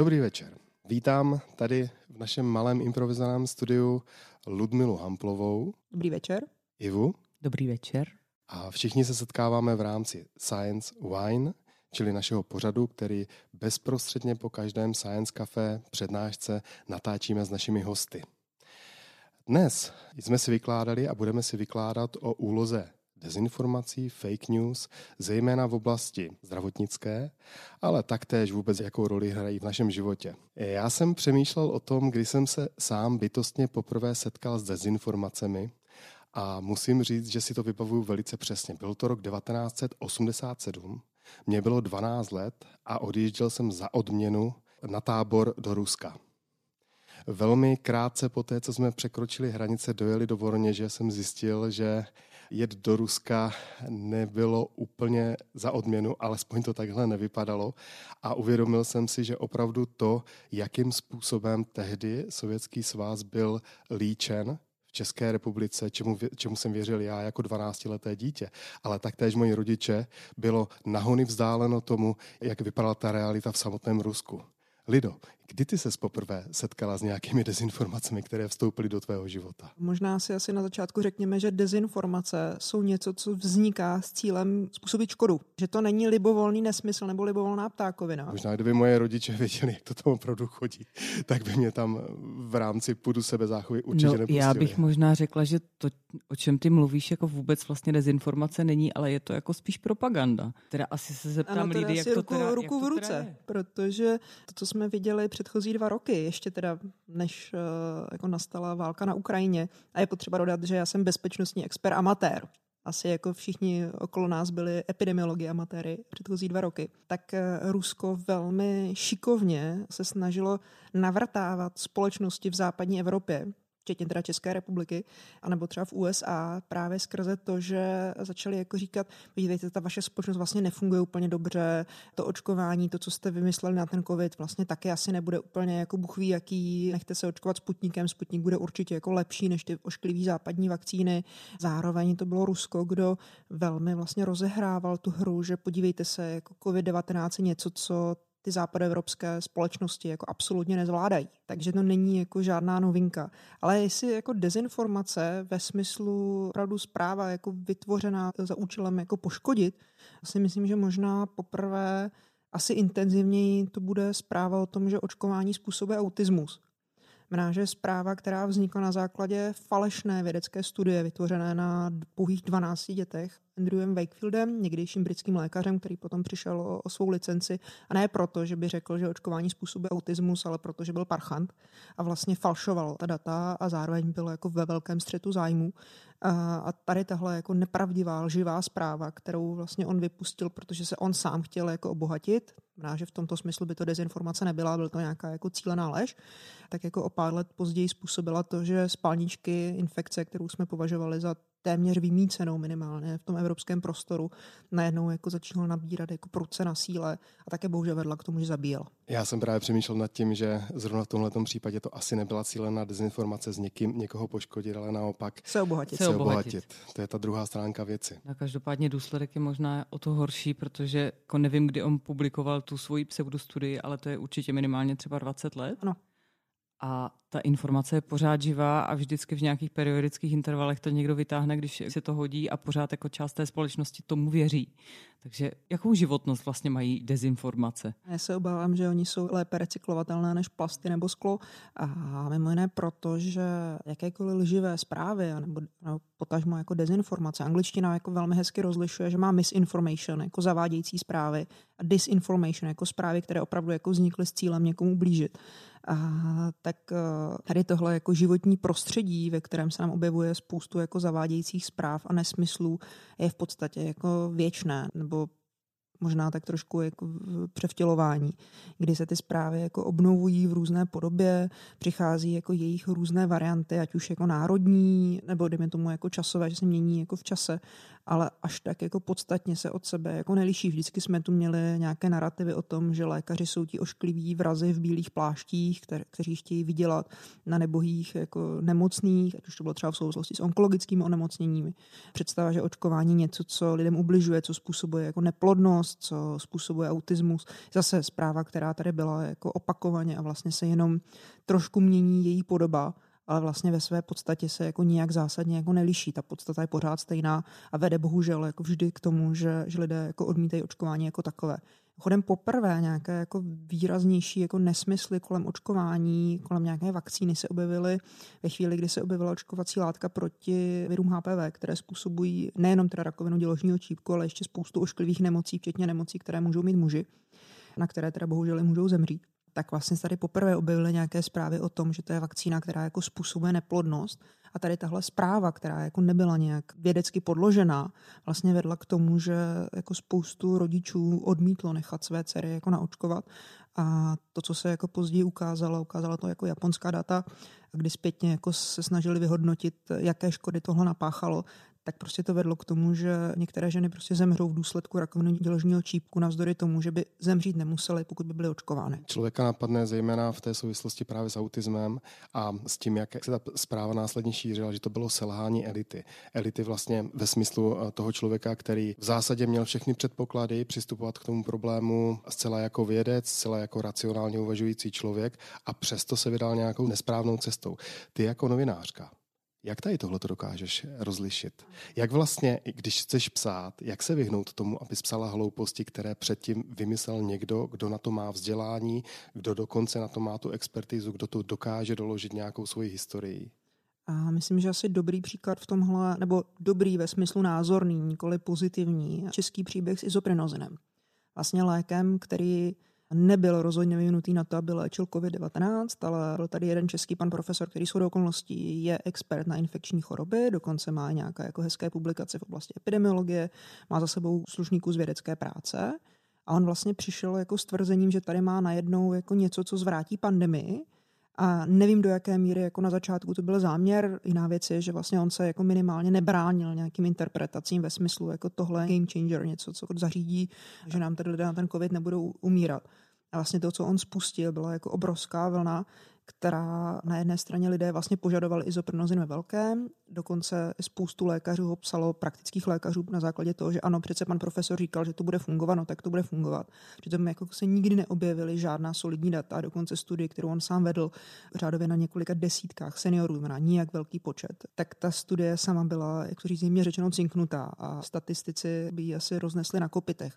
Dobrý večer. Vítám tady v našem malém improvizovaném studiu Ludmilu Hamplovou. Dobrý večer. Ivu. Dobrý večer. A všichni se setkáváme v rámci Science Wine, čili našeho pořadu, který bezprostředně po každém Science Café přednášce natáčíme s našimi hosty. Dnes jsme si vykládali a budeme si vykládat o úloze dezinformací, fake news, zejména v oblasti zdravotnické, ale taktéž vůbec jakou roli hrají v našem životě. Já jsem přemýšlel o tom, kdy jsem se sám bytostně poprvé setkal s dezinformacemi a musím říct, že si to vybavuju velice přesně. Byl to rok 1987, mě bylo 12 let a odjížděl jsem za odměnu na tábor do Ruska. Velmi krátce po té, co jsme překročili hranice, dojeli do Voroněže, jsem zjistil, že jet do Ruska nebylo úplně za odměnu, alespoň to takhle nevypadalo. A uvědomil jsem si, že opravdu to, jakým způsobem tehdy Sovětský svaz byl líčen, v České republice, čemu, čemu jsem věřil já jako 12-leté dítě, ale taktéž moji rodiče, bylo nahony vzdáleno tomu, jak vypadala ta realita v samotném Rusku. Lido, Kdy ty se poprvé setkala s nějakými dezinformacemi, které vstoupily do tvého života? Možná si asi na začátku řekněme, že dezinformace jsou něco, co vzniká s cílem způsobit škodu. Že to není libovolný nesmysl nebo libovolná ptákovina. Možná, kdyby moje rodiče věděli, jak to tam opravdu chodí, tak by mě tam v rámci půdu sebezáchovy určitě no, nepustili. Já bych možná řekla, že to, o čem ty mluvíš, jako vůbec vlastně dezinformace není, ale je to jako spíš propaganda. Teda asi se zeptám ano, teda lidi, jak ruku, to teda, ruku jak v ruce, protože to, co jsme viděli předchozí dva roky, ještě teda než uh, jako nastala válka na Ukrajině. A je potřeba dodat, že já jsem bezpečnostní expert amatér. Asi jako všichni okolo nás byli epidemiologi amatéry předchozí dva roky. Tak eh, Rusko velmi šikovně se snažilo navrtávat společnosti v západní Evropě včetně teda České republiky, anebo třeba v USA, právě skrze to, že začali jako říkat, vidíte, ta vaše společnost vlastně nefunguje úplně dobře, to očkování, to, co jste vymysleli na ten covid, vlastně taky asi nebude úplně jako buchví, jaký, nechte se očkovat Sputnikem, Sputnik bude určitě jako lepší než ty ošklivý západní vakcíny. Zároveň to bylo Rusko, kdo velmi vlastně rozehrával tu hru, že podívejte se, jako COVID-19 je něco, co ty západoevropské společnosti jako absolutně nezvládají. Takže to není jako žádná novinka. Ale jestli jako dezinformace ve smyslu opravdu zpráva jako vytvořená za účelem jako poškodit, si myslím, že možná poprvé asi intenzivněji to bude zpráva o tom, že očkování způsobuje autismus. Znamená, že zpráva, která vznikla na základě falešné vědecké studie vytvořené na pouhých 12 dětech, Andrewem Wakefieldem, někdejším britským lékařem, který potom přišel o, o svou licenci. A ne proto, že by řekl, že očkování způsobuje autismus, ale proto, že byl parchant a vlastně falšoval ta data a zároveň byl jako ve velkém střetu zájmu. A, a tady tahle jako nepravdivá, lživá zpráva, kterou vlastně on vypustil, protože se on sám chtěl jako obohatit, Znamená, že v tomto smyslu by to dezinformace nebyla, byl to nějaká jako cílená lež, tak jako o pár let později způsobila to, že spalničky, infekce, kterou jsme považovali za téměř vymícenou minimálně v tom evropském prostoru, najednou jako začínal nabírat jako pruce na síle a také bohužel vedla k tomu, že zabíjel. Já jsem právě přemýšlel nad tím, že zrovna v tomhle případě to asi nebyla cílená dezinformace s někým, někoho poškodit, ale naopak se obohatit. Se obohatit. To je ta druhá stránka věci. A každopádně důsledek je možná o to horší, protože jako nevím, kdy on publikoval tu svoji pseudostudii, ale to je určitě minimálně třeba 20 let. Ano a ta informace je pořád živá a vždycky v nějakých periodických intervalech to někdo vytáhne, když se to hodí a pořád jako část té společnosti tomu věří. Takže jakou životnost vlastně mají dezinformace? Já se obávám, že oni jsou lépe recyklovatelné než plasty nebo sklo a mimo jiné proto, že jakékoliv lživé zprávy nebo, nebo potažmo jako dezinformace, angličtina jako velmi hezky rozlišuje, že má misinformation jako zavádějící zprávy a disinformation jako zprávy, které opravdu jako vznikly s cílem někomu blížit. A tak eh, tady tohle jako životní prostředí, ve kterém se nám objevuje spoustu jako zavádějících zpráv a nesmyslů, je v podstatě jako věčné, nebo možná tak trošku jako převtělování, kdy se ty zprávy jako obnovují v různé podobě, přichází jako jejich různé varianty, ať už jako národní, nebo dejme tomu jako časové, že se mění jako v čase ale až tak jako podstatně se od sebe jako neliší. Vždycky jsme tu měli nějaké narrativy o tom, že lékaři jsou ti oškliví vrazy v bílých pláštích, které, kteří chtějí vydělat na nebohých jako nemocných, ať už to bylo třeba v souvislosti s onkologickými onemocněními. Představa, že očkování něco, co lidem ubližuje, co způsobuje jako neplodnost, neplodnost, co způsobuje autismus. Zase zpráva, která tady byla jako opakovaně a vlastně se jenom trošku mění její podoba, ale vlastně ve své podstatě se jako nijak zásadně jako neliší. Ta podstata je pořád stejná a vede bohužel jako vždy k tomu, že, že lidé jako odmítají očkování jako takové. Chodem poprvé nějaké jako výraznější jako nesmysly kolem očkování, kolem nějaké vakcíny se objevily ve chvíli, kdy se objevila očkovací látka proti virům HPV, které způsobují nejenom teda rakovinu děložního čípku, ale ještě spoustu ošklivých nemocí, včetně nemocí, které můžou mít muži, na které teda bohužel i můžou zemřít tak vlastně tady poprvé objevily nějaké zprávy o tom, že to je vakcína, která jako způsobuje neplodnost. A tady tahle zpráva, která jako nebyla nějak vědecky podložená, vlastně vedla k tomu, že jako spoustu rodičů odmítlo nechat své dcery jako naočkovat. A to, co se jako později ukázalo, ukázalo to jako japonská data, kdy zpětně jako se snažili vyhodnotit, jaké škody tohle napáchalo, tak prostě to vedlo k tomu, že některé ženy prostě zemřou v důsledku rakoviny děložního čípku navzdory tomu, že by zemřít nemusely, pokud by byly očkovány. Člověka napadne zejména v té souvislosti právě s autismem a s tím, jak se ta zpráva následně šířila, že to bylo selhání elity. Elity vlastně ve smyslu eh, toho člověka, který v zásadě měl všechny předpoklady přistupovat k tomu problému zcela jako vědec, zcela jako racionálně uvažující člověk a přesto se vydal nějakou nesprávnou cestou. Ty jako novinářka, jak tady tohle dokážeš rozlišit? Jak vlastně, když chceš psát, jak se vyhnout tomu, aby psala hlouposti, které předtím vymyslel někdo, kdo na to má vzdělání, kdo dokonce na to má tu expertizu, kdo to dokáže doložit nějakou svoji historii? A myslím, že asi dobrý příklad v tomhle, nebo dobrý ve smyslu názorný, nikoli pozitivní, český příběh s izoprinozinem. Vlastně lékem, který nebyl rozhodně vyvinutý na to, aby léčil COVID-19, ale byl tady jeden český pan profesor, který shodou okolností je expert na infekční choroby, dokonce má nějaké jako hezké publikace v oblasti epidemiologie, má za sebou slušný kus vědecké práce. A on vlastně přišel jako s tvrzením, že tady má najednou jako něco, co zvrátí pandemii, a nevím, do jaké míry jako na začátku to byl záměr. Jiná věc je, že vlastně on se jako minimálně nebránil nějakým interpretacím ve smyslu jako tohle game changer, něco, co zařídí, že nám tady lidé na ten covid nebudou umírat. A vlastně to, co on spustil, byla jako obrovská vlna, která na jedné straně lidé vlastně požadovali izoprenozin ve velkém, dokonce spoustu lékařů ho psalo, praktických lékařů, na základě toho, že ano, přece pan profesor říkal, že to bude fungovat, no tak to bude fungovat. Přitom jako se nikdy neobjevily žádná solidní data, dokonce studie, kterou on sám vedl řádově na několika desítkách seniorů, znamená nijak velký počet, tak ta studie sama byla, jak to říct, řečeno cinknutá a statistici by ji asi roznesli na kopitech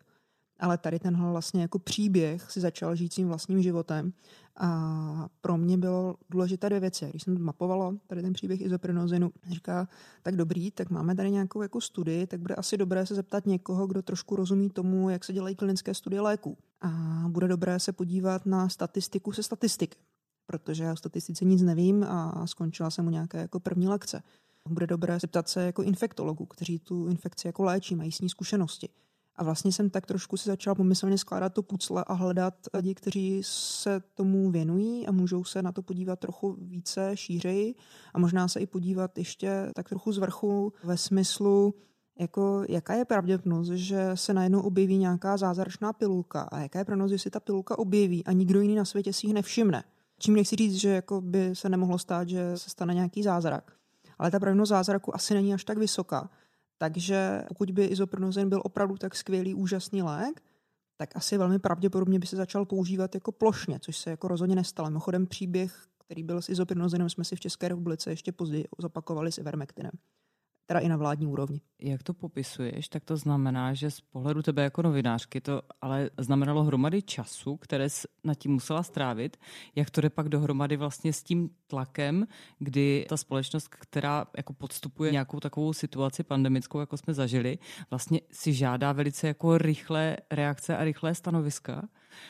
ale tady tenhle vlastně jako příběh si začal žít svým vlastním životem a pro mě bylo důležité dvě věci. Když jsem mapovala tady ten příběh izoprenozinu, říká, tak dobrý, tak máme tady nějakou jako studii, tak bude asi dobré se zeptat někoho, kdo trošku rozumí tomu, jak se dělají klinické studie léků. A bude dobré se podívat na statistiku se statistiky, protože já o statistice nic nevím a skončila jsem u nějaké jako první lekce. Bude dobré zeptat se jako infektologů, kteří tu infekci jako léčí, mají s ní zkušenosti. A vlastně jsem tak trošku si začala pomyslně skládat to pucle a hledat lidi, kteří se tomu věnují a můžou se na to podívat trochu více šířeji a možná se i podívat ještě tak trochu z vrchu ve smyslu, jako jaká je pravděpodobnost, že se najednou objeví nějaká zázračná pilulka a jaká je pravděpodobnost, že si ta pilulka objeví a nikdo jiný na světě si ji nevšimne. Čím nechci říct, že jako by se nemohlo stát, že se stane nějaký zázrak. Ale ta pravděpodobnost zázraku asi není až tak vysoká. Takže pokud by izopronozin byl opravdu tak skvělý, úžasný lék, tak asi velmi pravděpodobně by se začal používat jako plošně, což se jako rozhodně nestalo. Mimochodem příběh, který byl s izopronozinem, jsme si v České republice ještě později zopakovali s Ivermectinem teda i na vládní úrovni. Jak to popisuješ, tak to znamená, že z pohledu tebe jako novinářky to ale znamenalo hromady času, které jsi nad tím musela strávit. Jak to jde pak dohromady vlastně s tím tlakem, kdy ta společnost, která jako podstupuje nějakou takovou situaci pandemickou, jako jsme zažili, vlastně si žádá velice jako rychlé reakce a rychlé stanoviska.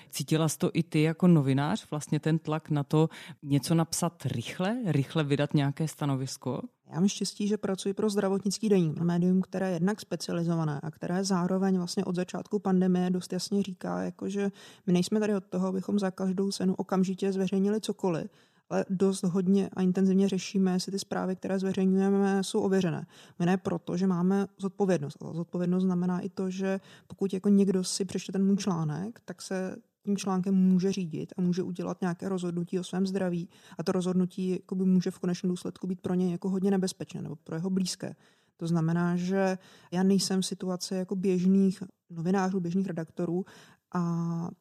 Cítila jsi to i ty jako novinář, vlastně ten tlak na to něco napsat rychle, rychle vydat nějaké stanovisko? Já mám štěstí, že pracuji pro zdravotnický deník, médium, které je jednak specializované a které zároveň vlastně od začátku pandemie dost jasně říká, jako že my nejsme tady od toho, abychom za každou cenu okamžitě zveřejnili cokoliv, ale dost hodně a intenzivně řešíme, jestli ty zprávy, které zveřejňujeme, jsou ověřené. My ne proto, že máme zodpovědnost. Ale zodpovědnost znamená i to, že pokud jako někdo si přečte ten můj článek, tak se tím článkem může řídit a může udělat nějaké rozhodnutí o svém zdraví a to rozhodnutí by může v konečném důsledku být pro ně jako hodně nebezpečné nebo pro jeho blízké. To znamená, že já nejsem v situaci jako běžných novinářů, běžných redaktorů a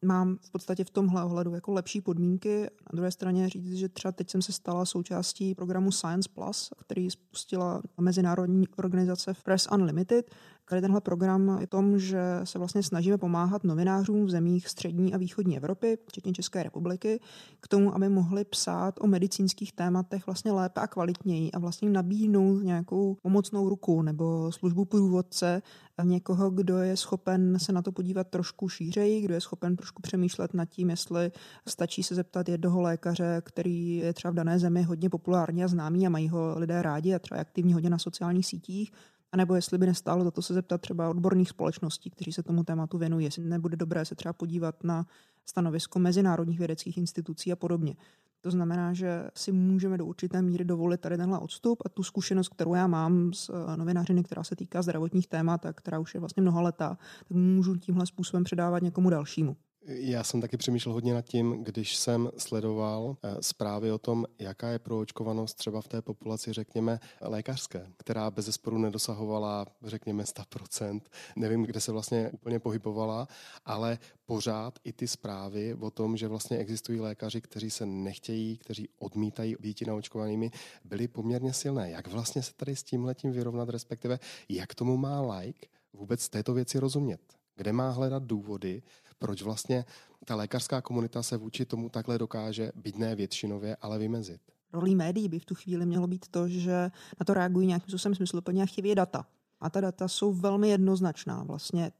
mám v podstatě v tomhle ohledu jako lepší podmínky. Na druhé straně říct, že třeba teď jsem se stala součástí programu Science Plus, který spustila mezinárodní organizace Press Unlimited, Tady tenhle program je tom, že se vlastně snažíme pomáhat novinářům v zemích střední a východní Evropy, včetně České republiky, k tomu, aby mohli psát o medicínských tématech vlastně lépe a kvalitněji a vlastně nabídnout nějakou pomocnou ruku nebo službu průvodce někoho, kdo je schopen se na to podívat trošku šířeji, kdo je schopen trošku přemýšlet nad tím, jestli stačí se zeptat jednoho lékaře, který je třeba v dané zemi hodně populární a známý a mají ho lidé rádi a třeba aktivní hodně na sociálních sítích, a nebo jestli by nestálo za to se zeptat třeba odborných společností, kteří se tomu tématu věnují, jestli nebude dobré se třeba podívat na stanovisko mezinárodních vědeckých institucí a podobně. To znamená, že si můžeme do určité míry dovolit tady tenhle odstup a tu zkušenost, kterou já mám z eh, novinářiny, která se týká zdravotních témat a která už je vlastně mnoha letá, tak můžu tímhle způsobem předávat někomu dalšímu. Já jsem taky přemýšlel hodně nad tím, když jsem sledoval eh, zprávy o tom, jaká je proočkovanost třeba v té populaci, řekněme, lékařské, která bez zesporu nedosahovala, řekněme, 100%. Nevím, kde se vlastně úplně pohybovala, ale pořád i ty zprávy o tom, že vlastně existují lékaři, kteří se nechtějí, kteří odmítají být naočkovanými, byly poměrně silné. Jak vlastně se tady s tím letím vyrovnat, respektive jak tomu má like vůbec této věci rozumět? Kde má hledat důvody, proč vlastně ta lékařská komunita se vůči tomu takhle dokáže, být ne většinově, ale vymezit. Rolí médií by v tu chvíli mělo být to, že na to reagují nějakým způsobem smysluplně a chybí data. A ta data jsou velmi jednoznačná. Vlastně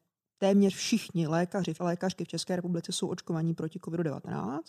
téměř všichni lékaři a lékařky v České republice jsou očkovaní proti COVID-19.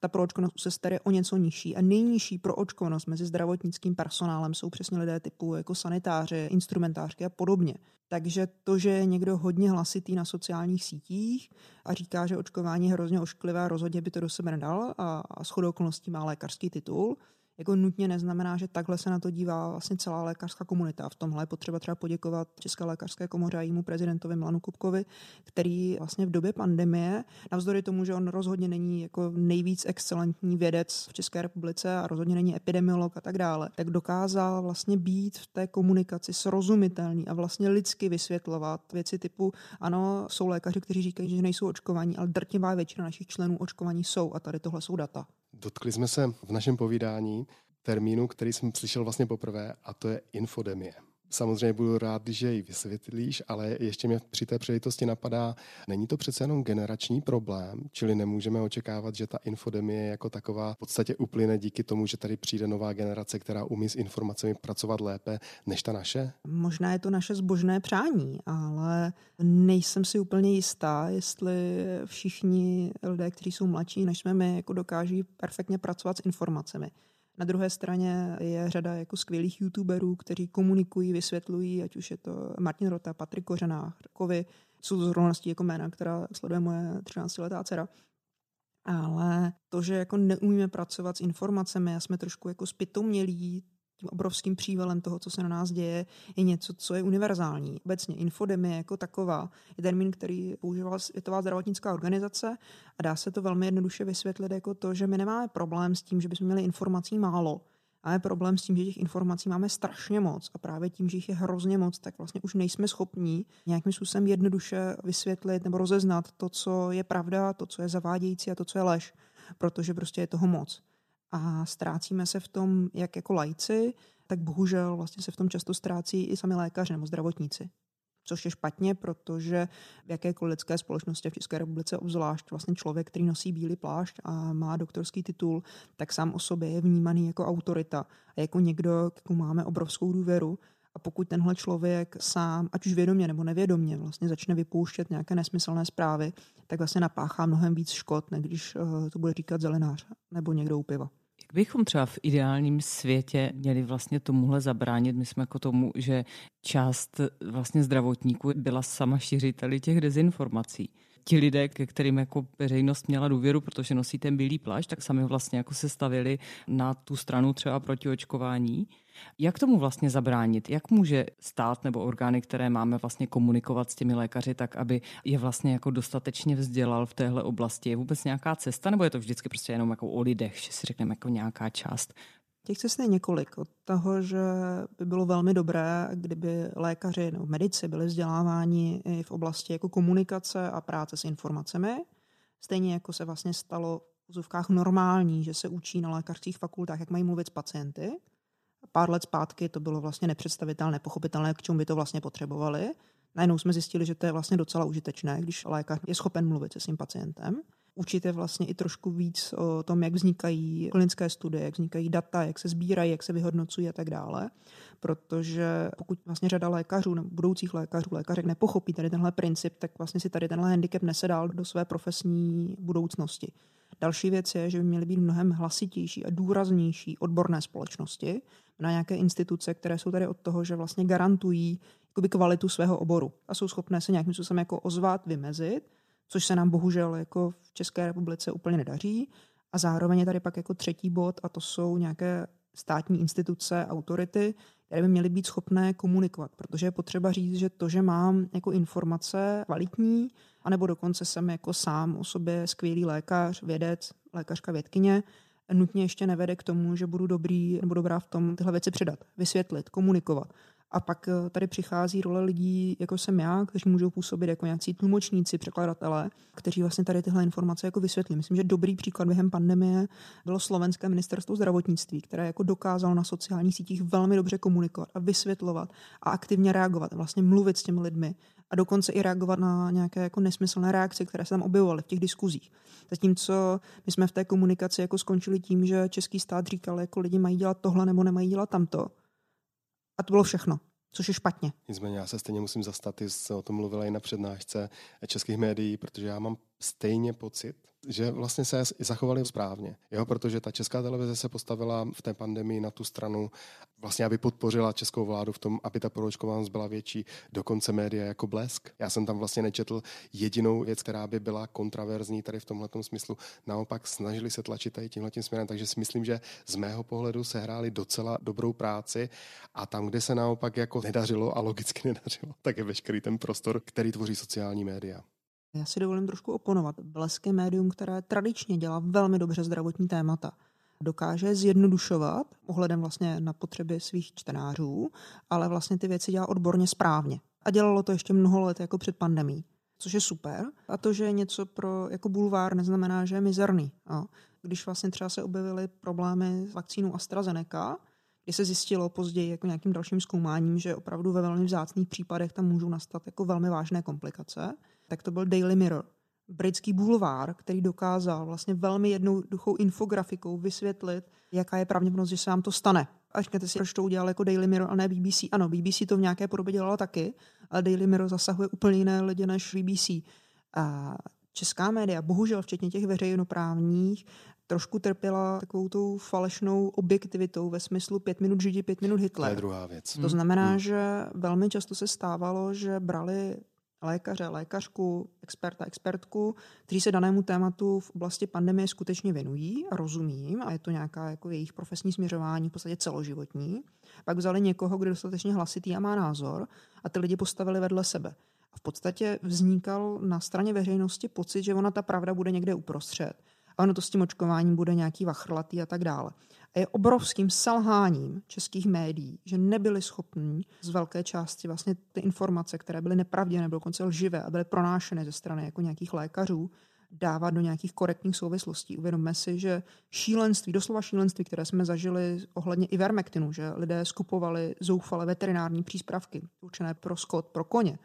Ta proočkovanost u sester je o něco nižší a nejnižší proočkovanost mezi zdravotnickým personálem jsou přesně lidé typu jako sanitáři, instrumentářky a podobně. Takže to, že je někdo hodně hlasitý na sociálních sítích a říká, že očkování je hrozně ošklivé, rozhodně by to do sebe nedal a, a shodou okolností má lékařský titul, jako nutně neznamená, že takhle se na to dívá vlastně celá lékařská komunita. V tomhle je potřeba třeba poděkovat České lékařské komoře a jejímu prezidentovi Milanu Kupkovi, který vlastně v době pandemie, navzdory tomu, že on rozhodně není jako nejvíc excelentní vědec v České republice a rozhodně není epidemiolog a tak dále, tak dokázal vlastně být v té komunikaci srozumitelný a vlastně lidsky vysvětlovat věci typu, ano, jsou lékaři, kteří říkají, že nejsou očkovaní, ale drtivá většina našich členů očkovaní jsou a tady tohle jsou data. Dotkli jsme se v našem povídání termínu, který jsem slyšel vlastně poprvé, a to je infodemie. Samozřejmě budu rád, když jej vysvětlíš, ale ještě mě při té příležitosti napadá, není to přece jenom generační problém, čili nemůžeme očekávat, že ta infodemie jako taková v podstatě uplyne díky tomu, že tady přijde nová generace, která umí s informacemi pracovat lépe než ta naše? Možná je to naše zbožné přání, ale nejsem si úplně jistá, jestli všichni lidé, kteří jsou mladší než jsme my, jako dokáží perfektně pracovat s informacemi. Na druhé straně je řada jako skvělých youtuberů, kteří komunikují, vysvětlují, ať už je to Martin Rota, Patrik Kořená, Kovy, jsou to zrovna jako jména, která sleduje moje 13-letá dcera. Ale to, že jako neumíme pracovat s informacemi a jsme trošku jako spitomělí tím obrovským přívalem toho, co se na nás děje, je něco, co je univerzální. Obecně infodemie jako taková je termín, který používala Světová zdravotnická organizace a dá se to velmi jednoduše vysvětlit jako to, že my nemáme problém s tím, že bychom měli informací málo, Máme problém s tím, že těch informací máme strašně moc a právě tím, že jich je hrozně moc, tak vlastně už nejsme schopní nějakým způsobem jednoduše vysvětlit nebo rozeznat to, co je pravda, to, co je zavádějící a to, co je lež, protože prostě je toho moc a ztrácíme se v tom jak jako lajci, tak bohužel vlastně se v tom často ztrácí i sami lékaři nebo zdravotníci. Což je špatně, protože v jakékoliv lidské společnosti v České republice, obzvlášť vlastně člověk, který nosí bílý plášť a má doktorský titul, tak sám o sobě je vnímaný jako autorita a jako někdo, komu máme obrovskou důvěru. A pokud tenhle člověk sám, ať už vědomě nebo nevědomě, vlastně začne vypouštět nějaké nesmyslné zprávy, tak vlastně napáchá mnohem víc škod, než když eh, to bude říkat zelenář nebo někdo u piva. Jak bychom třeba v ideálním světě měli vlastně tomuhle zabránit? My jsme jako tomu, že část vlastně zdravotníků byla sama šiřiteli těch dezinformací ti lidé, ke kterým jako veřejnost měla důvěru, protože nosí ten bílý plášť, tak sami vlastně jako se stavili na tu stranu třeba proti očkování. Jak tomu vlastně zabránit? Jak může stát nebo orgány, které máme vlastně komunikovat s těmi lékaři tak, aby je vlastně jako dostatečně vzdělal v téhle oblasti? Je vůbec nějaká cesta nebo je to vždycky prostě jenom jako o lidech, že si řekneme jako nějaká část Těch cest je několik. Od toho, že by bylo velmi dobré, kdyby lékaři nebo medici byli vzděláváni i v oblasti jako komunikace a práce s informacemi. Stejně jako se vlastně stalo v úzovkách normální, že se učí na lékařských fakultách, jak mají mluvit s pacienty. Pár let zpátky to bylo vlastně nepředstavitelné, nepochopitelné, k čemu by to vlastně potřebovali. Najednou jsme zjistili, že to je vlastně docela užitečné, když lékař je schopen mluvit se svým pacientem učit je vlastně i trošku víc o tom, jak vznikají klinické studie, jak vznikají data, jak se sbírají, jak se vyhodnocují a tak dále. Protože pokud vlastně řada lékařů, nebo budoucích lékařů, lékařek nepochopí tady tenhle princip, tak vlastně si tady tenhle handicap nese dál do své profesní budoucnosti. Další věc je, že by měly být mnohem hlasitější a důraznější odborné společnosti na nějaké instituce, které jsou tady od toho, že vlastně garantují kvalitu svého oboru a jsou schopné se nějakým způsobem jako ozvat, vymezit což se nám bohužel jako v České republice úplně nedaří. A zároveň je tady pak jako třetí bod a to jsou nějaké státní instituce, autority, které by měly být schopné komunikovat, protože je potřeba říct, že to, že mám jako informace kvalitní, anebo dokonce jsem jako sám o sobě skvělý lékař, vědec, lékařka, vědkyně, nutně ještě nevede k tomu, že budu dobrý nebo dobrá v tom tyhle věci předat, vysvětlit, komunikovat. A pak eh, tady přichází role lidí, jako jsem já, kteří můžou působit jako nějací tlumočníci, překladatelé, kteří vlastně tady tyhle informace jako vysvětlí. Myslím, že dobrý příklad během pandemie bylo slovenské ministerstvo zdravotnictví, které jako dokázalo na sociálních sítích velmi dobře komunikovat a vysvětlovat a aktivně reagovat, vlastně mluvit s těmi lidmi a dokonce i reagovat na nějaké jako nesmyslné reakce, které se tam objevovaly v těch diskuzích. Zatímco my jsme v té komunikaci jako skončili tím, že český stát říkal, jako lidi mají dělat tohle nebo nemají dělat tamto a to bylo všechno což je špatně. Nicméně já se stejně musím zastat, jsi o tom mluvila i na přednášce českých médií, protože já mám stejně pocit, že vlastně se zachovali správně. Jo, protože ta česká televize se postavila v té pandemii na tu stranu, vlastně aby podpořila českou vládu v tom, aby ta proočkovanost byla větší, dokonce média jako blesk. Já jsem tam vlastně nečetl jedinou věc, která by byla kontraverzní tady v tomhle smyslu. Naopak snažili se tlačit tady tímhle tím směrem, takže si myslím, že z mého pohledu se hráli docela dobrou práci a tam, kde se naopak jako nedařilo a logicky nedařilo, tak je veškerý ten prostor, který tvoří sociální média. Já si dovolím trošku oponovat. Blesk je médium, které tradičně dělá velmi dobře zdravotní témata. Dokáže zjednodušovat ohledem vlastně na potřeby svých čtenářů, ale vlastně ty věci dělá odborně správně. A dělalo to ještě mnoho let jako před pandemí což je super. A to, že je něco pro jako bulvár, neznamená, že je mizerný. A když vlastně třeba se objevily problémy s vakcínou AstraZeneca, kdy se zjistilo později jako nějakým dalším zkoumáním, že opravdu ve velmi vzácných případech tam můžou nastat jako velmi vážné komplikace, tak to byl Daily Mirror, britský bulvár, který dokázal vlastně velmi jednoduchou infografikou vysvětlit, jaká je pravděpodobnost, že se vám to stane. A říkáte si, proč to udělal jako Daily Mirror a ne BBC. Ano, BBC to v nějaké podobě dělala taky, ale Daily Mirror zasahuje úplně jiné lidi než BBC. A česká média, bohužel včetně těch veřejnoprávních, trošku trpěla takovou tou falešnou objektivitou ve smyslu pět minut Židi, pět minut Hitler. To je druhá věc. To znamená, hmm. že velmi často se stávalo, že brali lékaře, lékařku, experta, expertku, kteří se danému tématu v oblasti pandemie skutečně věnují a rozumím a je to nějaká jako jejich profesní směřování v podstatě celoživotní. Pak vzali někoho, kdo je dostatečně hlasitý a má názor a ty lidi postavili vedle sebe. A v podstatě vznikal na straně veřejnosti pocit, že ona ta pravda bude někde uprostřed a ono to s tím očkováním bude nějaký vachrlatý a tak dále. Je obrovským selháním českých médií, že nebyli schopní z velké části vlastně ty informace, které byly nepravdivé nebo dokonce lživé a byly pronášeny ze strany jako nějakých lékařů, dávat do nějakých korektních souvislostí. Uvědomme si, že šílenství, doslova šílenství, které jsme zažili ohledně ivermektinu, že lidé skupovali zoufale veterinární příspravky určené pro skot, pro koně,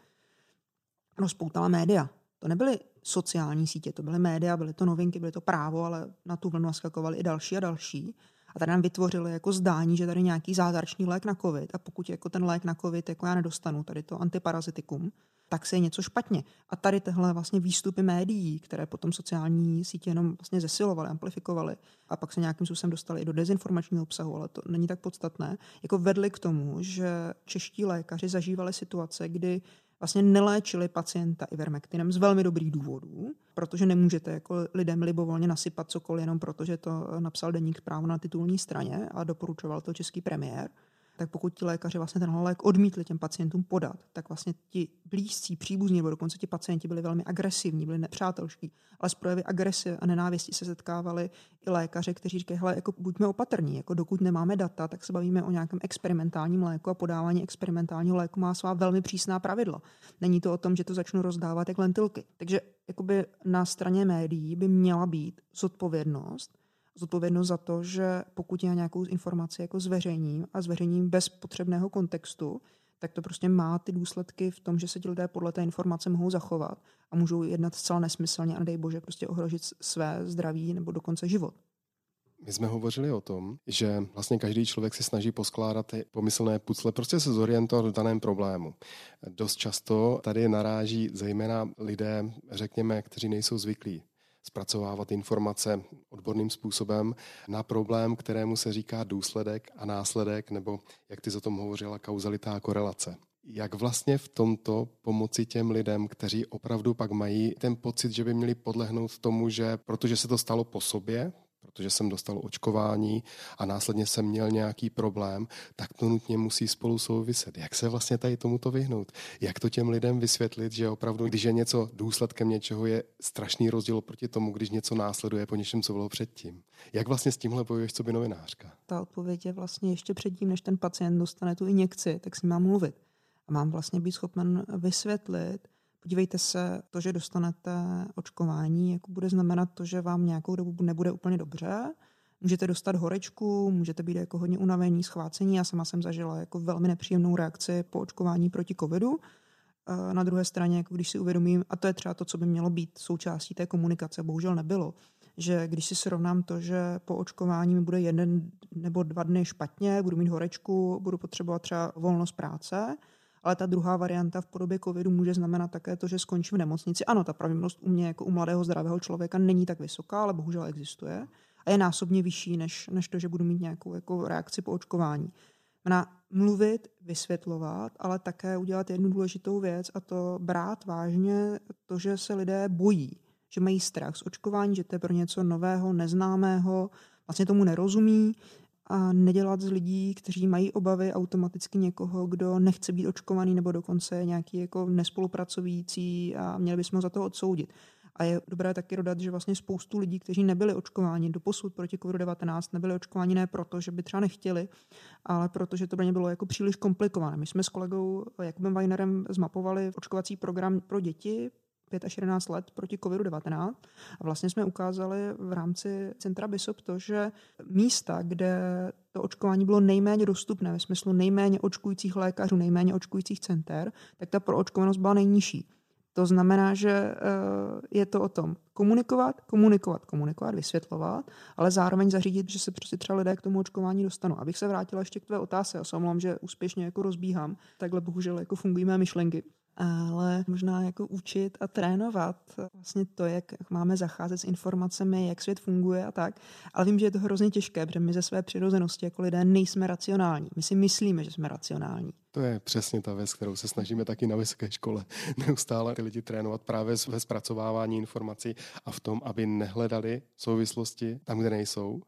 rozpoutala média. To nebyly sociální sítě, to byly média, byly to novinky, byly to právo, ale na tu vlnu naskakovali i další a další. A tady nám vytvořili jako zdání, že tady nějaký zázračný lék na COVID a pokud jako ten lék na COVID jako já nedostanu, tady to antiparazitikum, tak se je něco špatně. A tady tyhle vlastně výstupy médií, které potom sociální sítě jenom vlastně zesilovaly, amplifikovaly a pak se nějakým způsobem dostali i do dezinformačního obsahu, ale to není tak podstatné, jako vedly k tomu, že čeští lékaři zažívali situace, kdy vlastně neléčili pacienta ivermektinem z velmi dobrých důvodů, protože nemůžete jako lidem libovolně nasypat cokoliv jenom proto, že to napsal deník právo na titulní straně a doporučoval to český premiér. Tak pokud ti lékaři vlastně ten lék odmítli těm pacientům podat, tak vlastně ti blízcí, příbuzní nebo dokonce ti pacienti byli velmi agresivní, byli nepřátelští, ale s projevy agresie a nenávisti se setkávali i lékaři, kteří říkají, hele, jako buďme opatrní, jako dokud nemáme data, tak se bavíme o nějakém experimentálním léku a podávání experimentálního léku má svá velmi přísná pravidla. Není to o tom, že to začnu rozdávat jak lentilky. Takže jakoby na straně médií by měla být zodpovědnost, zodpovědnost za to, že pokud já nějakou informaci jako zveřejním a zveřejním bez potřebného kontextu, tak to prostě má ty důsledky v tom, že se ti lidé podle té informace mohou zachovat a můžou jednat zcela nesmyslně a nedej bože prostě ohrožit své zdraví nebo dokonce život. My jsme hovořili o tom, že vlastně každý člověk si snaží poskládat ty pomyslné pucle, prostě se zorientovat v daném problému. Dost často tady naráží zejména lidé, řekněme, kteří nejsou zvyklí zpracovávat informace odborným způsobem na problém, kterému se říká důsledek a následek, nebo jak ty o tom hovořila, kauzalita a korelace. Jak vlastně v tomto pomoci těm lidem, kteří opravdu pak mají ten pocit, že by měli podlehnout tomu, že protože se to stalo po sobě, protože jsem dostal očkování a následně jsem měl nějaký problém, tak to nutně musí spolu souviset. Jak se vlastně tady tomuto vyhnout? Jak to těm lidem vysvětlit, že opravdu, když je něco důsledkem něčeho, je strašný rozdíl proti tomu, když něco následuje po něčem, co bylo předtím. Jak vlastně s tímhle bojuješ, co by novinářka? Ta odpověď je vlastně ještě předtím, než ten pacient dostane tu injekci, tak s ním mám mluvit. A mám vlastně být schopen vysvětlit, Podívejte se, to, že dostanete očkování, jako bude znamenat to, že vám nějakou dobu nebude úplně dobře. Můžete dostat horečku, můžete být jako hodně unavení, schvácení. Já sama jsem zažila jako velmi nepříjemnou reakci po očkování proti covidu. Na druhé straně, jako když si uvědomím, a to je třeba to, co by mělo být součástí té komunikace, bohužel nebylo, že když si srovnám to, že po očkování mi bude jeden nebo dva dny špatně, budu mít horečku, budu potřebovat třeba volnost práce, ale ta druhá varianta v podobě covidu může znamenat také to, že skončím v nemocnici. Ano, ta pravděpodobnost u mě jako u mladého zdravého člověka není tak vysoká, ale bohužel existuje a je násobně vyšší, než, než to, že budu mít nějakou jako reakci po očkování. Na mluvit, vysvětlovat, ale také udělat jednu důležitou věc a to brát vážně to, že se lidé bojí, že mají strach z očkování, že to je pro něco nového, neznámého, vlastně tomu nerozumí, a nedělat z lidí, kteří mají obavy, automaticky někoho, kdo nechce být očkovaný nebo dokonce nějaký jako nespolupracující a měli bychom ho za to odsoudit. A je dobré taky dodat, že vlastně spoustu lidí, kteří nebyli očkováni do posud proti COVID-19, nebyli očkováni ne proto, že by třeba nechtěli, ale protože to pro ně bylo jako příliš komplikované. My jsme s kolegou Jakubem Weinerem zmapovali očkovací program pro děti 5 až 11 let proti COVID-19. A vlastně jsme ukázali v rámci Centra BISOP to, že místa, kde to očkování bylo nejméně dostupné, ve smyslu nejméně očkujících lékařů, nejméně očkujících center, tak ta proočkovanost byla nejnižší. To znamená, že eh, je to o tom komunikovat, komunikovat, komunikovat, vysvětlovat, ale zároveň zařídit, že se prostě třeba lidé k tomu očkování dostanou. Abych se vrátila ještě k tvé otázce, já se omlouvám, že úspěšně jako rozbíhám, takhle bohužel jako fungují mé myšlenky ale možná jako učit a trénovat vlastně to, jak máme zacházet s informacemi, jak svět funguje a tak. Ale vím, že je to hrozně těžké, protože my ze své přirozenosti jako lidé nejsme racionální. My si myslíme, že jsme racionální. To je přesně ta věc, kterou se snažíme taky na vysoké škole neustále ty lidi trénovat právě ve zpracovávání informací a v tom, aby nehledali souvislosti tam, kde nejsou,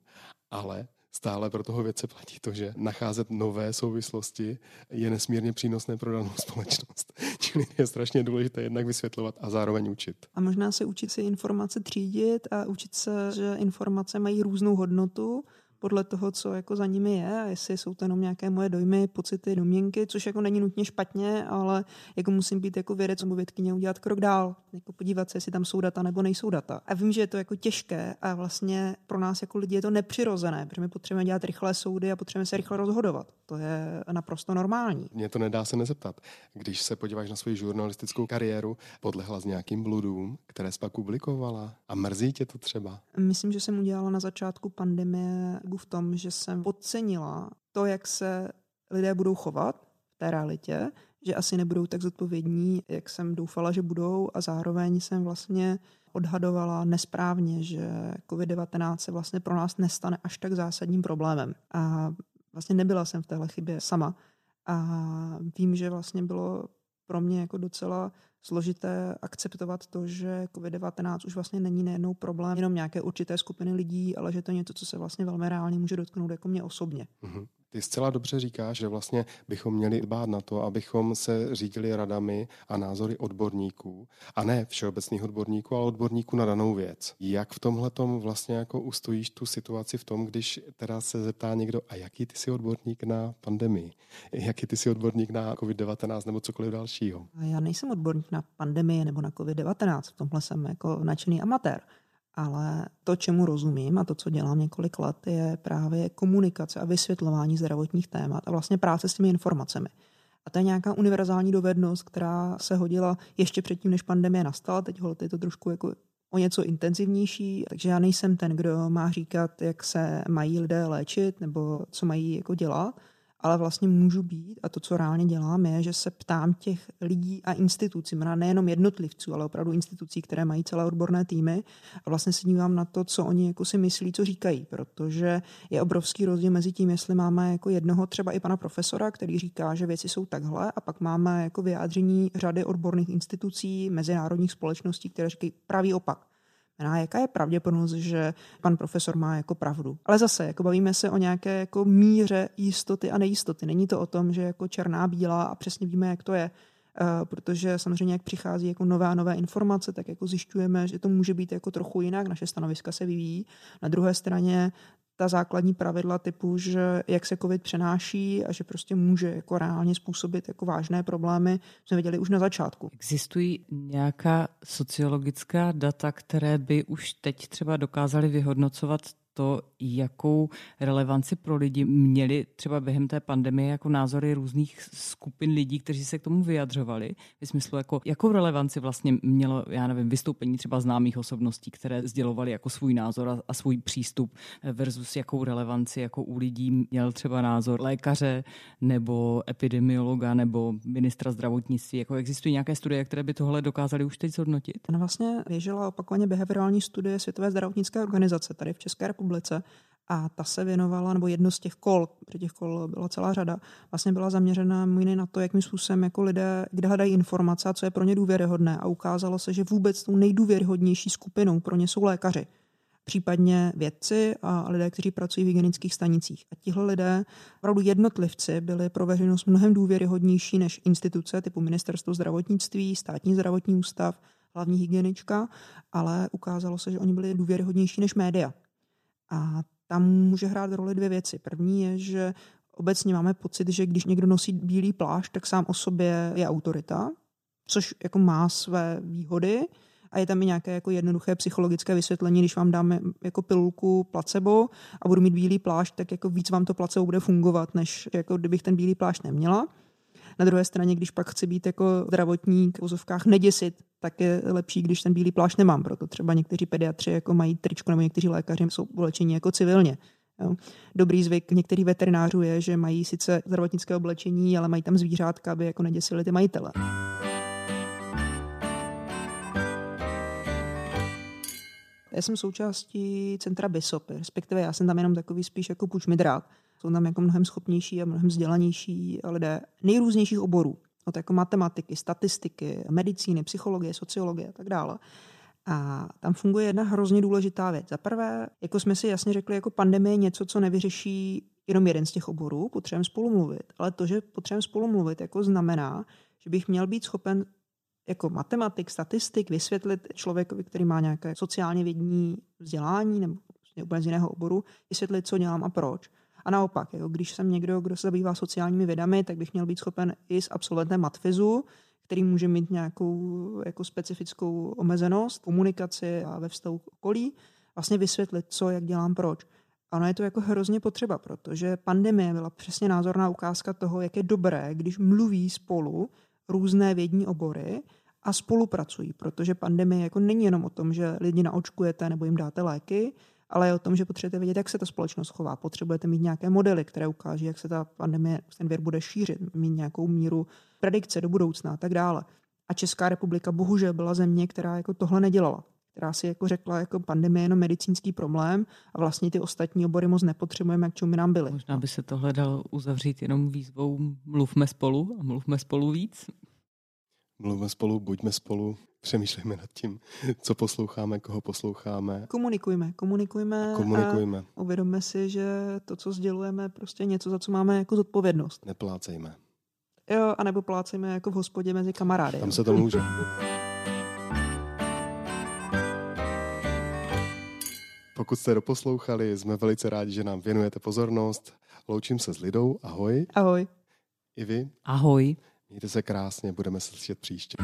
ale stále pro toho vědce platí to, že nacházet nové souvislosti je nesmírně přínosné pro danou společnost. Čili je strašně důležité jednak vysvětlovat a zároveň učit. A možná se učit si informace třídit a učit se, že informace mají různou hodnotu podle toho, co jako za nimi je a jestli jsou to jenom nějaké moje dojmy, pocity, domněnky, což jako není nutně špatně, ale jako musím být jako vědec nebo vědkyně udělat krok dál, jako podívat se, jestli tam jsou data nebo nejsou data. A vím, že je to jako těžké a vlastně pro nás jako lidi je to nepřirozené, protože my potřebujeme dělat rychlé soudy a potřebujeme se rychle rozhodovat. To je naprosto normální. Mně to nedá se nezeptat. Když se podíváš na svoji žurnalistickou kariéru, podlehla s nějakým bludům, které jsi pak publikovala a mrzí tě to třeba? Myslím, že jsem udělala na začátku pandemie v tom, že jsem podcenila to, jak se lidé budou chovat v té realitě, že asi nebudou tak zodpovědní, jak jsem doufala, že budou a zároveň jsem vlastně odhadovala nesprávně, že COVID-19 se vlastně pro nás nestane až tak zásadním problémem. A vlastně nebyla jsem v téhle chybě sama. A vím, že vlastně bylo pro mě jako docela složité akceptovat to, že COVID-19 už vlastně není nejednou problém jenom nějaké určité skupiny lidí, ale že to je něco, co se vlastně velmi reálně může dotknout jako mě osobně. Mm-hmm. Ty zcela dobře říkáš, že vlastně bychom měli dbát na to, abychom se řídili radami a názory odborníků, a ne všeobecných odborníků, ale odborníků na danou věc. Jak v tomhle vlastně jako ustojíš tu situaci v tom, když teda se zeptá někdo, a jaký ty jsi odborník na pandemii? Jaký ty jsi odborník na COVID-19 nebo cokoliv dalšího? Já nejsem odborník na pandemii nebo na COVID-19, v tomhle jsem jako nadšený amatér. Ale to, čemu rozumím a to, co dělám několik let, je právě komunikace a vysvětlování zdravotních témat a vlastně práce s těmi informacemi. A to je nějaká univerzální dovednost, která se hodila ještě předtím, než pandemie nastala. Teď je to trošku jako o něco intenzivnější, takže já nejsem ten, kdo má říkat, jak se mají lidé léčit nebo co mají jako dělat, ale vlastně můžu být a to, co reálně dělám, je, že se ptám těch lidí a institucí, nejenom jednotlivců, ale opravdu institucí, které mají celé odborné týmy a vlastně se dívám na to, co oni jako si myslí, co říkají, protože je obrovský rozdíl mezi tím, jestli máme jako jednoho třeba i pana profesora, který říká, že věci jsou takhle a pak máme jako vyjádření řady odborných institucí, mezinárodních společností, které říkají pravý opak znamená, jaká je pravděpodobnost, že pan profesor má jako pravdu. Ale zase, jako bavíme se o nějaké jako míře jistoty a nejistoty. Není to o tom, že jako černá, bílá a přesně víme, jak to je. Uh, protože samozřejmě, jak přichází jako nové a nové informace, tak jako zjišťujeme, že to může být jako trochu jinak, naše stanoviska se vyvíjí. Na druhé straně ta základní pravidla typu, že jak se COVID přenáší a že prostě může jako reálně způsobit jako vážné problémy, jsme viděli už na začátku. Existují nějaká sociologická data, které by už teď třeba dokázaly vyhodnocovat to, jakou relevanci pro lidi měli třeba během té pandemie jako názory různých skupin lidí, kteří se k tomu vyjadřovali. V smyslu, jako, jakou relevanci vlastně mělo, já nevím, vystoupení třeba známých osobností, které sdělovali jako svůj názor a, a svůj přístup versus jakou relevanci jako u lidí měl třeba názor lékaře nebo epidemiologa nebo ministra zdravotnictví. Jako existují nějaké studie, které by tohle dokázaly už teď zhodnotit? Ona vlastně běžela opakovaně behaviorální studie Světové zdravotnické organizace tady v České republice republice a ta se věnovala, nebo jedno z těch kol, protože těch kol byla celá řada, vlastně byla zaměřena mimo na to, jakým způsobem jako lidé, kde hledají informace a co je pro ně důvěryhodné. A ukázalo se, že vůbec tou nejdůvěryhodnější skupinou pro ně jsou lékaři, případně vědci a lidé, kteří pracují v hygienických stanicích. A tihle lidé, opravdu jednotlivci, byli pro veřejnost mnohem důvěryhodnější než instituce typu ministerstvo zdravotnictví, státní zdravotní ústav, hlavní hygienička, ale ukázalo se, že oni byli důvěryhodnější než média. A tam může hrát roli dvě věci. První je, že obecně máme pocit, že když někdo nosí bílý plášť, tak sám o sobě je autorita, což jako má své výhody a je tam i nějaké jako jednoduché psychologické vysvětlení, když vám dáme jako pilulku placebo a budu mít bílý plášť, tak jako víc vám to placebo bude fungovat, než jako kdybych ten bílý plášť neměla. Na druhé straně, když pak chci být jako zdravotník v vozovkách neděsit, tak je lepší, když ten bílý plášť nemám. Proto třeba někteří pediatři jako mají tričko nebo někteří lékaři jsou oblečení jako civilně. Jo. Dobrý zvyk některých veterinářů je, že mají sice zdravotnické oblečení, ale mají tam zvířátka, aby jako neděsili ty majitele. Já jsem součástí centra BISOP, respektive já jsem tam jenom takový spíš jako pučmidrát. Jsou tam jako mnohem schopnější a mnohem vzdělanější lidé nejrůznějších oborů. Od jako matematiky, statistiky, medicíny, psychologie, sociologie a tak dále. A tam funguje jedna hrozně důležitá věc. Za prvé, jako jsme si jasně řekli, jako pandemie je něco, co nevyřeší jenom jeden z těch oborů, potřebujeme spolu mluvit. Ale to, že potřebujeme spolu mluvit, jako znamená, že bych měl být schopen jako matematik, statistik vysvětlit člověkovi, který má nějaké sociálně vědní vzdělání nebo prostě úplně z jiného oboru, vysvětlit, co dělám a proč. A naopak, jako když jsem někdo, kdo se zabývá sociálními vědami, tak bych měl být schopen i s absolventem matfizu, který může mít nějakou jako specifickou omezenost, komunikaci a ve vztahu k okolí, vlastně vysvětlit, co, jak dělám, proč. A ono je to jako hrozně potřeba, protože pandemie byla přesně názorná ukázka toho, jak je dobré, když mluví spolu různé vědní obory a spolupracují, protože pandemie jako není jenom o tom, že lidi naočkujete nebo jim dáte léky, ale je o tom, že potřebujete vědět, jak se ta společnost chová. Potřebujete mít nějaké modely, které ukáží, jak se ta pandemie, ten věr bude šířit, mít nějakou míru predikce do budoucna a tak dále. A Česká republika bohužel byla země, která jako tohle nedělala která si jako řekla, jako pandemie je jenom medicínský problém a vlastně ty ostatní obory moc nepotřebujeme, jak čemu nám byly. Možná by se tohle dal uzavřít jenom výzvou mluvme spolu a mluvme spolu víc. Mluvme spolu, buďme spolu, přemýšlejme nad tím, co posloucháme, koho posloucháme. Komunikujme, komunikujme. A komunikujme. A uvědomme si, že to, co sdělujeme, prostě něco, za co máme jako zodpovědnost. Neplácejme. Jo, anebo plácejme jako v hospodě mezi kamarády. Tam jo. se to může. Pokud jste doposlouchali, jsme velice rádi, že nám věnujete pozornost. Loučím se s Lidou. Ahoj. Ahoj. I vy. Ahoj. Mějte se krásně, budeme se slyšet příště.